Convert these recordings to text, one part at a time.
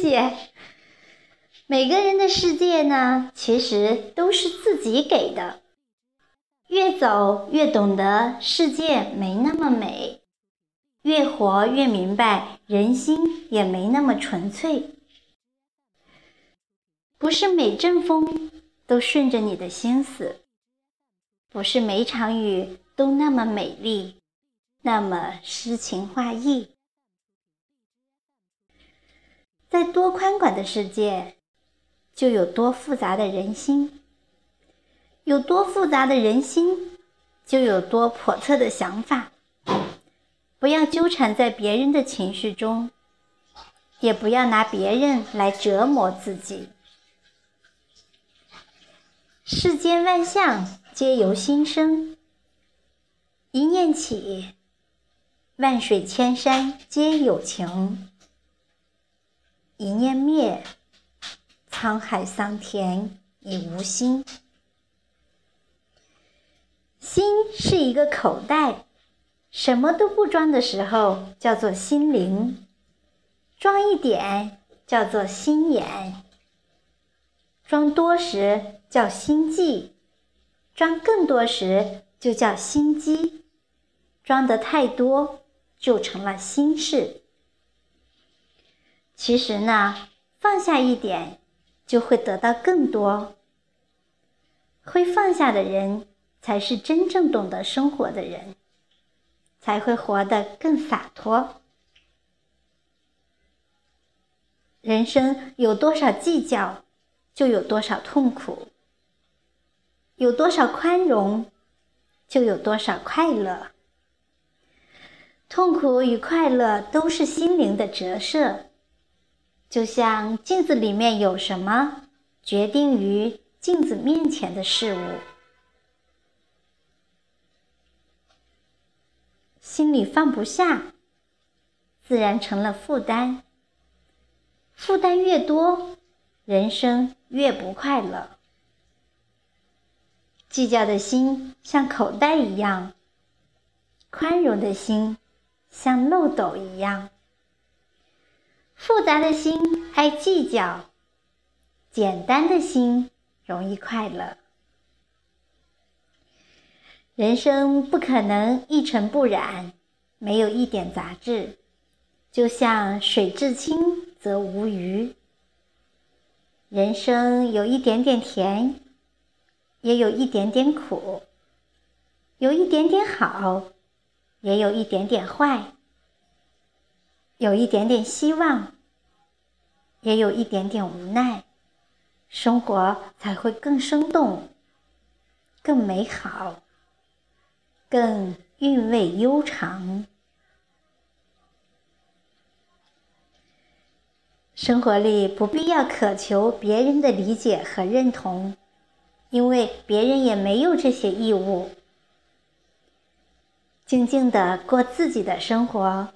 谢谢。每个人的世界呢，其实都是自己给的。越走越懂得世界没那么美，越活越明白人心也没那么纯粹。不是每阵风都顺着你的心思，不是每场雨都那么美丽，那么诗情画意。在多宽广的世界，就有多复杂的人心。有多复杂的人心，就有多叵测的想法。不要纠缠在别人的情绪中，也不要拿别人来折磨自己。世间万象皆由心生，一念起，万水千山皆有情；一念灭，沧海桑田已无心。心是一个口袋，什么都不装的时候叫做心灵，装一点叫做心眼，装多时叫心计，装更多时就叫心机，装的太多就成了心事。其实呢，放下一点就会得到更多。会放下的人。才是真正懂得生活的人，才会活得更洒脱。人生有多少计较，就有多少痛苦；有多少宽容，就有多少快乐。痛苦与快乐都是心灵的折射，就像镜子里面有什么，决定于镜子面前的事物。心里放不下，自然成了负担。负担越多，人生越不快乐。计较的心像口袋一样，宽容的心像漏斗一样。复杂的心爱计较，简单的心容易快乐。人生不可能一尘不染，没有一点杂质，就像水至清则无鱼。人生有一点点甜，也有一点点苦，有一点点好，也有一点点坏，有一点点希望，也有一点点无奈，生活才会更生动，更美好。更韵味悠长。生活里不必要渴求别人的理解和认同，因为别人也没有这些义务。静静的过自己的生活，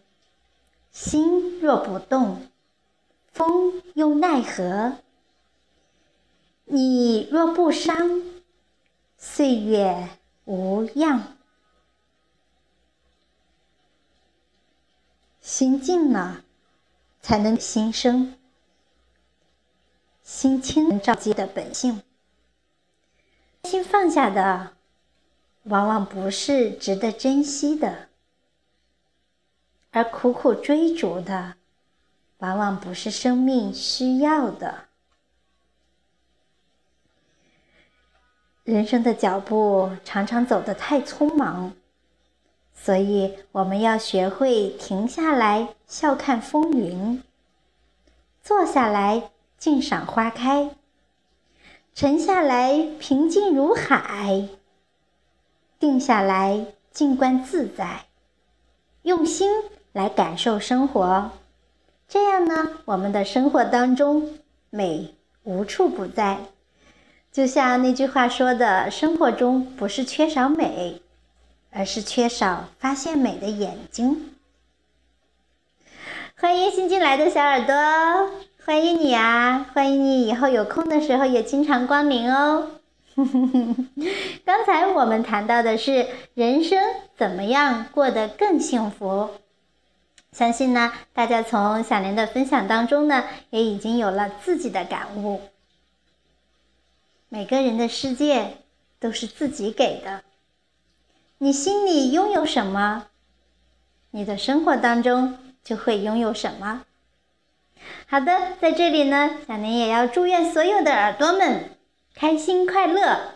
心若不动，风又奈何？你若不伤，岁月无恙。心静了，才能心生。心清，照机的本性。心放下的，往往不是值得珍惜的；而苦苦追逐的，往往不是生命需要的。人生的脚步常常走得太匆忙。所以，我们要学会停下来笑看风云，坐下来静赏花开，沉下来平静如海，定下来静观自在，用心来感受生活。这样呢，我们的生活当中美无处不在。就像那句话说的：“生活中不是缺少美。”而是缺少发现美的眼睛。欢迎新进来的小耳朵，欢迎你啊！欢迎你以后有空的时候也经常光临哦。刚才我们谈到的是人生怎么样过得更幸福。相信呢，大家从小莲的分享当中呢，也已经有了自己的感悟。每个人的世界都是自己给的，你心里拥有什么，你的生活当中就会拥有什么。好的，在这里呢，小莲也要祝愿所有的耳朵们开心快乐，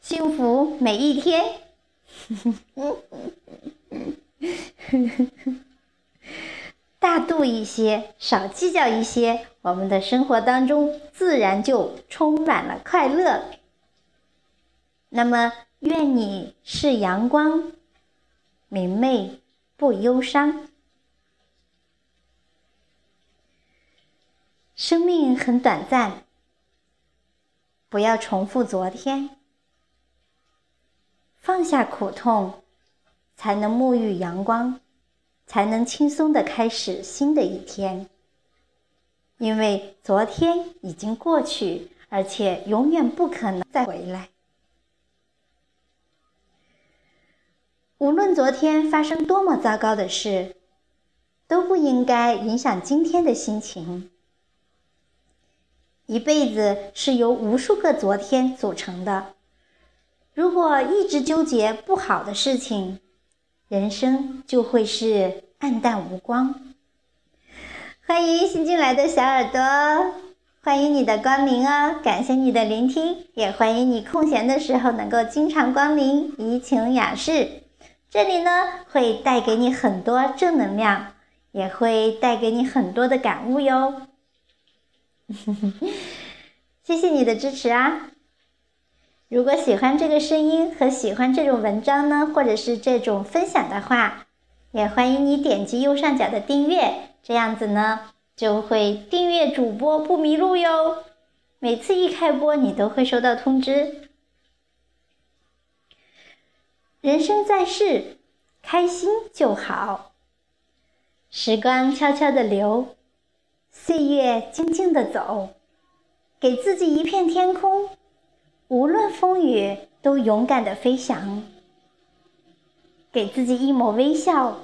幸福每一天。大度一些，少计较一些，我们的生活当中自然就充满了快乐。那么，愿你是阳光，明媚不忧伤。生命很短暂，不要重复昨天，放下苦痛，才能沐浴阳光。才能轻松的开始新的一天，因为昨天已经过去，而且永远不可能再回来。无论昨天发生多么糟糕的事，都不应该影响今天的心情。一辈子是由无数个昨天组成的，如果一直纠结不好的事情，人生就会是暗淡无光。欢迎新进来的小耳朵，欢迎你的光临哦！感谢你的聆听，也欢迎你空闲的时候能够经常光临怡情雅室。这里呢会带给你很多正能量，也会带给你很多的感悟哟。谢谢你的支持啊！如果喜欢这个声音和喜欢这种文章呢，或者是这种分享的话，也欢迎你点击右上角的订阅，这样子呢就会订阅主播不迷路哟。每次一开播，你都会收到通知。人生在世，开心就好。时光悄悄的流，岁月静静的走，给自己一片天空。无论风雨，都勇敢的飞翔。给自己一抹微笑，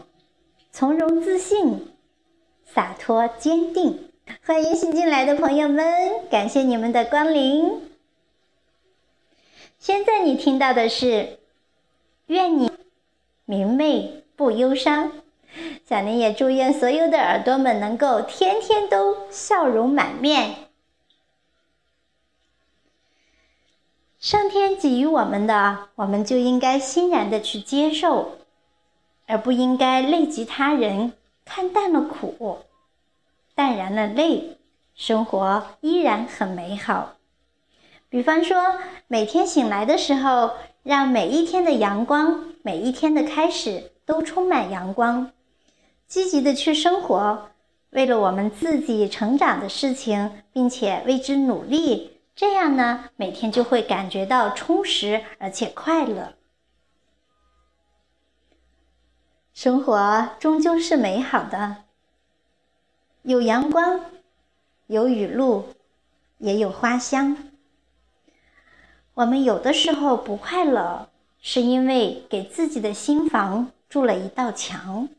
从容自信，洒脱坚定。欢迎新进来的朋友们，感谢你们的光临。现在你听到的是，愿你明媚不忧伤。小林也祝愿所有的耳朵们能够天天都笑容满面。上天给予我们的，我们就应该欣然的去接受，而不应该累及他人，看淡了苦，淡然了累，生活依然很美好。比方说，每天醒来的时候，让每一天的阳光，每一天的开始都充满阳光，积极的去生活，为了我们自己成长的事情，并且为之努力。这样呢，每天就会感觉到充实而且快乐。生活终究是美好的，有阳光，有雨露，也有花香。我们有的时候不快乐，是因为给自己的心房筑了一道墙。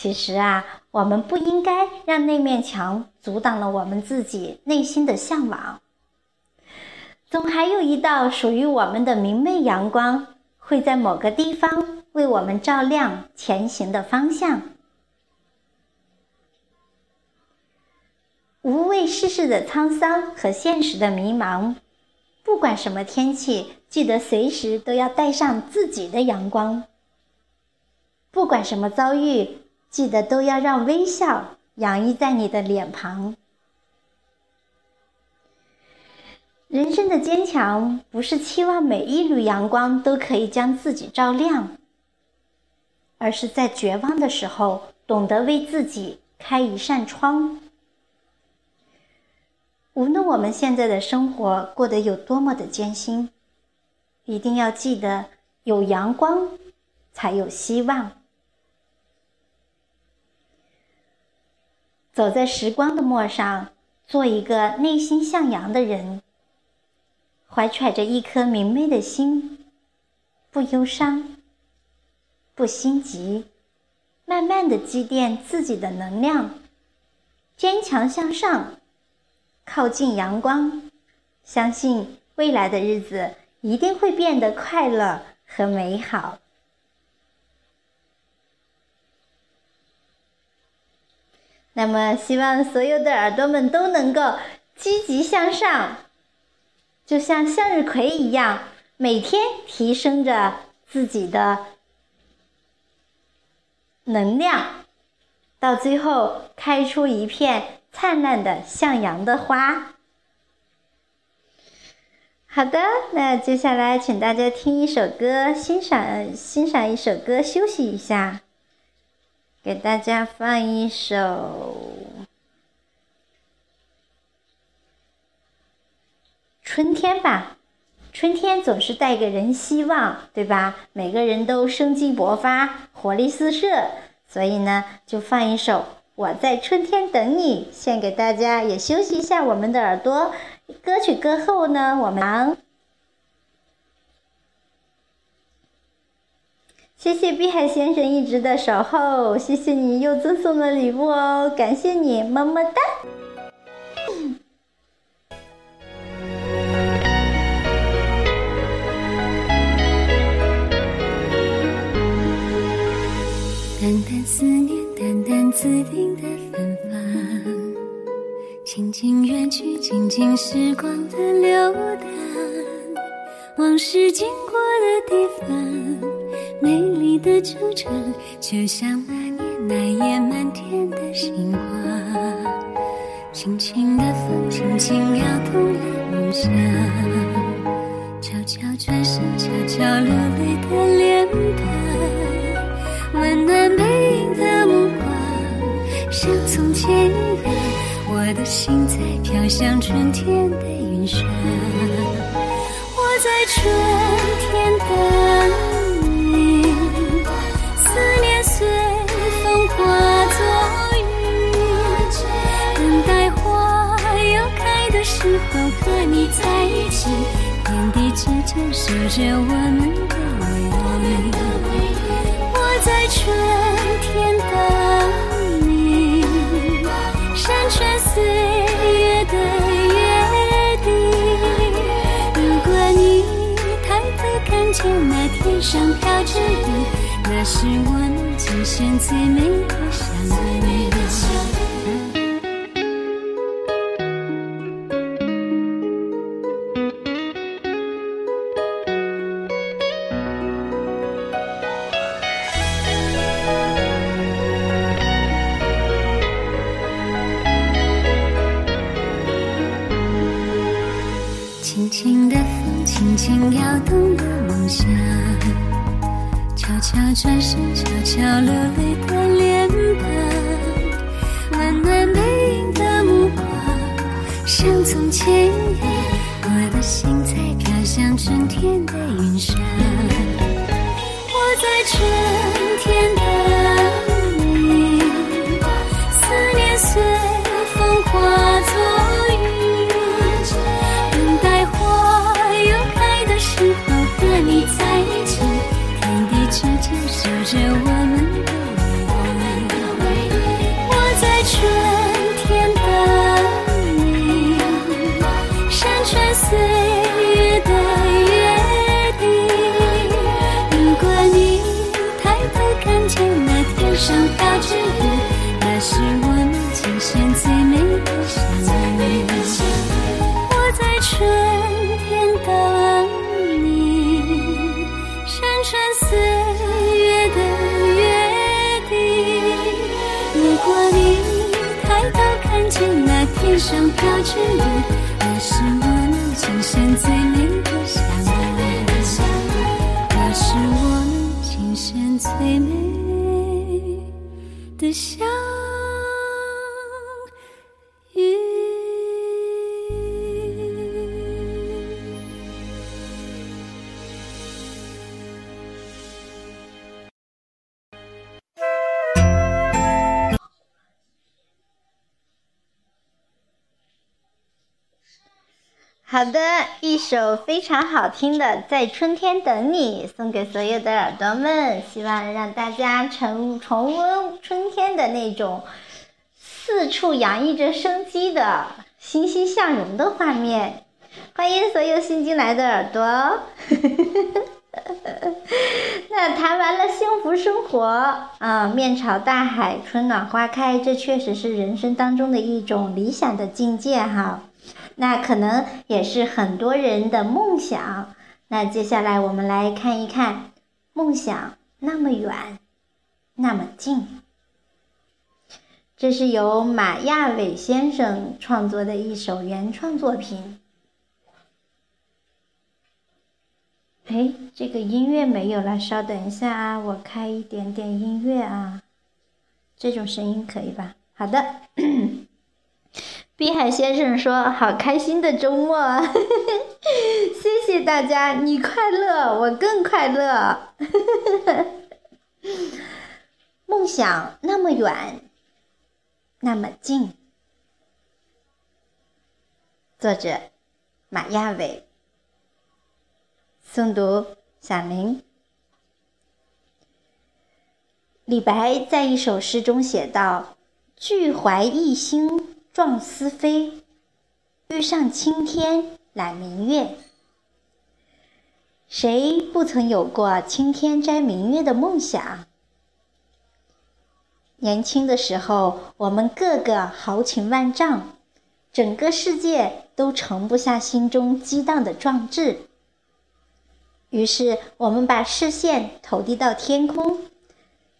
其实啊，我们不应该让那面墙阻挡了我们自己内心的向往。总还有一道属于我们的明媚阳光，会在某个地方为我们照亮前行的方向。无畏世事的沧桑和现实的迷茫，不管什么天气，记得随时都要带上自己的阳光。不管什么遭遇。记得都要让微笑洋溢在你的脸庞。人生的坚强，不是期望每一缕阳光都可以将自己照亮，而是在绝望的时候，懂得为自己开一扇窗。无论我们现在的生活过得有多么的艰辛，一定要记得，有阳光，才有希望。走在时光的陌上，做一个内心向阳的人，怀揣着一颗明媚的心，不忧伤，不心急，慢慢的积淀自己的能量，坚强向上，靠近阳光，相信未来的日子一定会变得快乐和美好。那么，希望所有的耳朵们都能够积极向上，就像向日葵一样，每天提升着自己的能量，到最后开出一片灿烂的向阳的花。好的，那接下来请大家听一首歌，欣赏欣赏一首歌，休息一下。给大家放一首《春天》吧。春天总是带给人希望，对吧？每个人都生机勃发，活力四射。所以呢，就放一首《我在春天等你》，献给大家，也休息一下我们的耳朵。歌曲歌后呢，我们。谢谢碧海先生一直的守候，谢谢你又赠送的礼物哦，感谢你，么么哒。淡淡思念，淡淡紫丁的芬芳，轻轻远去，静静时光的流淌，往事经过的地方。美丽的惆怅，就像那年那夜满天的星光。轻轻的风，轻轻摇动了梦想。悄悄转身，悄悄流泪的脸庞。温暖背影的目光，像从前一样。我的心在飘向春天的云上。我在春天等。守着我们的唯一。我在春天等你，山川岁月的约定。如果你抬头看见那天上飘着雨，那是我们今生最美的相遇。像从前一样，我的心在飘向春天的云上。我在春是我们今生最美的相遇。我在春天等你，山川岁月的约定。如果你抬头看见那。天上飘着雨，那是我们今生最美的相遇。那是我们今生最美的相好的，一首非常好听的《在春天等你》，送给所有的耳朵们，希望让大家重重温春天的那种四处洋溢着生机的欣欣向荣的画面。欢迎所有新进来的耳朵。那谈完了幸福生活啊，面朝大海，春暖花开，这确实是人生当中的一种理想的境界哈。那可能也是很多人的梦想。那接下来我们来看一看，梦想那么远，那么近。这是由马亚伟先生创作的一首原创作品。哎，这个音乐没有了，稍等一下啊，我开一点点音乐啊。这种声音可以吧？好的。碧海先生说：“好开心的周末，谢谢大家，你快乐，我更快乐。梦想那么远，那么近。”作者：马亚伟，诵读：小林。李白在一首诗中写道：“俱怀逸兴。”壮思飞，欲上青天揽明月。谁不曾有过青天摘明月的梦想？年轻的时候，我们个个豪情万丈，整个世界都盛不下心中激荡的壮志。于是，我们把视线投递到天空，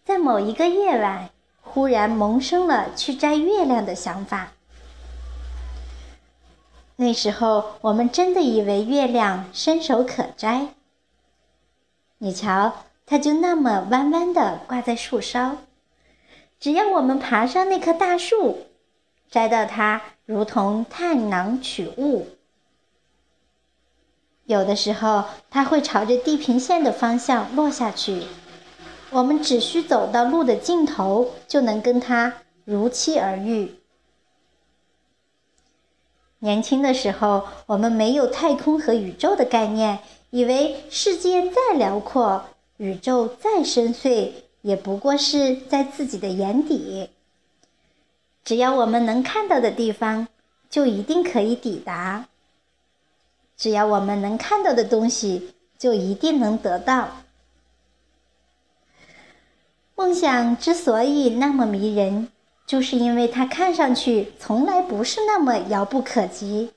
在某一个夜晚，忽然萌生了去摘月亮的想法。那时候，我们真的以为月亮伸手可摘。你瞧，它就那么弯弯的挂在树梢，只要我们爬上那棵大树，摘到它，如同探囊取物。有的时候，它会朝着地平线的方向落下去，我们只需走到路的尽头，就能跟它如期而遇。年轻的时候，我们没有太空和宇宙的概念，以为世界再辽阔，宇宙再深邃，也不过是在自己的眼底。只要我们能看到的地方，就一定可以抵达；只要我们能看到的东西，就一定能得到。梦想之所以那么迷人。就是因为它看上去从来不是那么遥不可及，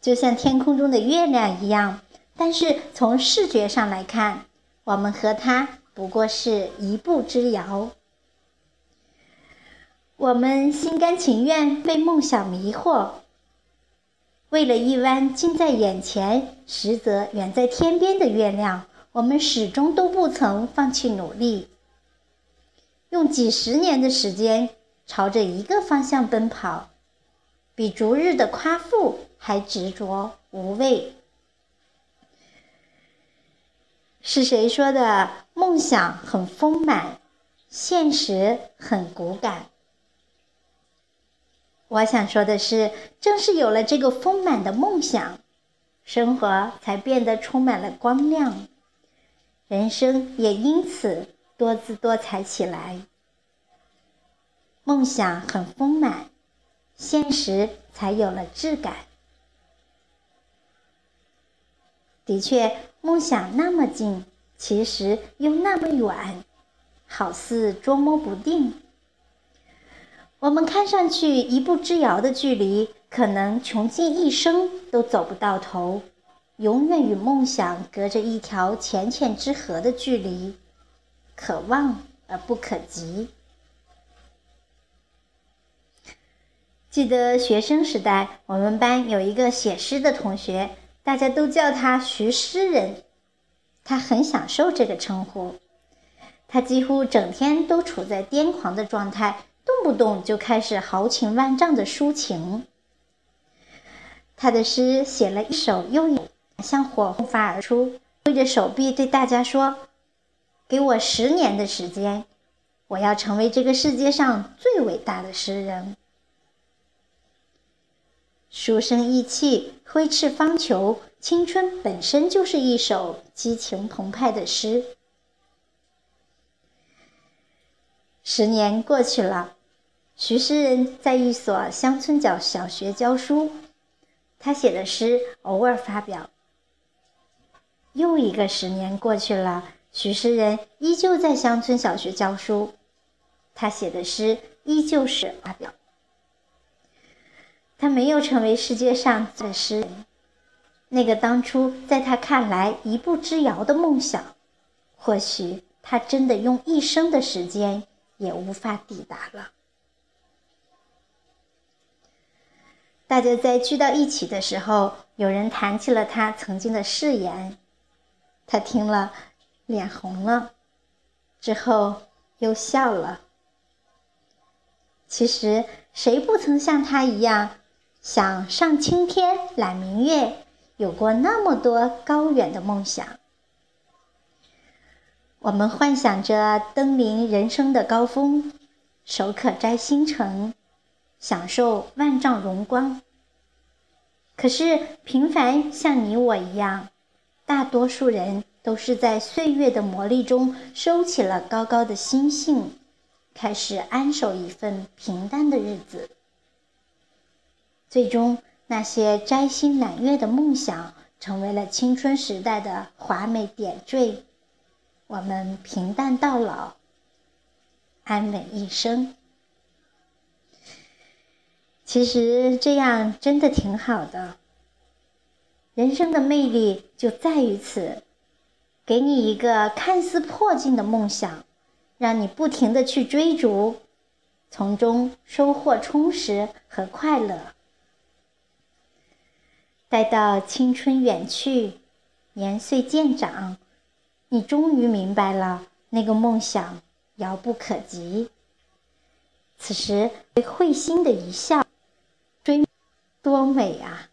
就像天空中的月亮一样。但是从视觉上来看，我们和它不过是一步之遥。我们心甘情愿被梦想迷惑，为了一弯近在眼前，实则远在天边的月亮，我们始终都不曾放弃努力，用几十年的时间。朝着一个方向奔跑，比逐日的夸父还执着无畏。是谁说的？梦想很丰满，现实很骨感。我想说的是，正是有了这个丰满的梦想，生活才变得充满了光亮，人生也因此多姿多彩起来。梦想很丰满，现实才有了质感。的确，梦想那么近，其实又那么远，好似捉摸不定。我们看上去一步之遥的距离，可能穷尽一生都走不到头，永远与梦想隔着一条浅浅之河的距离，可望而不可及。记得学生时代，我们班有一个写诗的同学，大家都叫他徐诗人。他很享受这个称呼，他几乎整天都处在癫狂的状态，动不动就开始豪情万丈的抒情。他的诗写了一首又一，像火红发而出，挥着手臂对大家说：“给我十年的时间，我要成为这个世界上最伟大的诗人。”书生意气，挥斥方遒，青春本身就是一首激情澎湃的诗。十年过去了，徐诗人在一所乡村角小学教书，他写的诗偶尔发表。又一个十年过去了，徐诗人依旧在乡村小学教书，他写的诗依旧是发表。他没有成为世界上的诗人，那个当初在他看来一步之遥的梦想，或许他真的用一生的时间也无法抵达了。大家在聚到一起的时候，有人谈起了他曾经的誓言，他听了，脸红了，之后又笑了。其实谁不曾像他一样？想上青天、揽明月，有过那么多高远的梦想。我们幻想着登临人生的高峰，手可摘星辰，享受万丈荣光。可是，平凡像你我一样，大多数人都是在岁月的磨砺中收起了高高的心性，开始安守一份平淡的日子。最终，那些摘星揽月的梦想成为了青春时代的华美点缀。我们平淡到老，安稳一生。其实这样真的挺好的。人生的魅力就在于此，给你一个看似破镜的梦想，让你不停的去追逐，从中收获充实和快乐。待到青春远去，年岁渐长，你终于明白了那个梦想遥不可及。此时会心的一笑，追多美啊！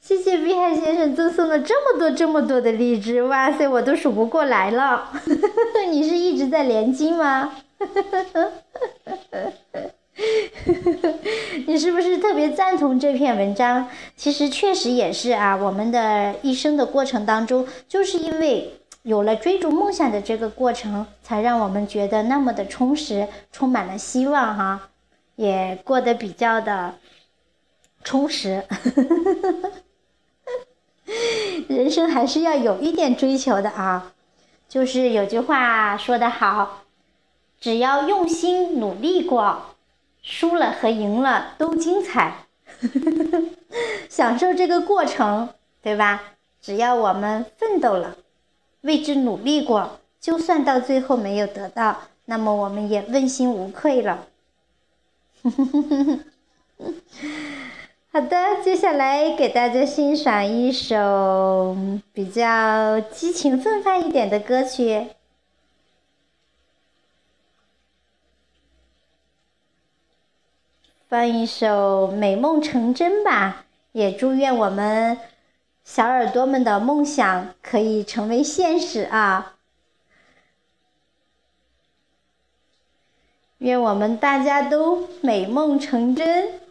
谢谢碧海先生赠送了这么多这么多的荔枝，哇塞，我都数不过来了。你是一直在连击吗？你是不是特别赞同这篇文章？其实确实也是啊，我们的一生的过程当中，就是因为有了追逐梦想的这个过程，才让我们觉得那么的充实，充满了希望哈，也过得比较的充实。人生还是要有一点追求的啊，就是有句话说得好，只要用心努力过。输了和赢了都精彩，享受这个过程，对吧？只要我们奋斗了，为之努力过，就算到最后没有得到，那么我们也问心无愧了。好的，接下来给大家欣赏一首比较激情奋发一点的歌曲。放一首《美梦成真》吧，也祝愿我们小耳朵们的梦想可以成为现实啊！愿我们大家都美梦成真。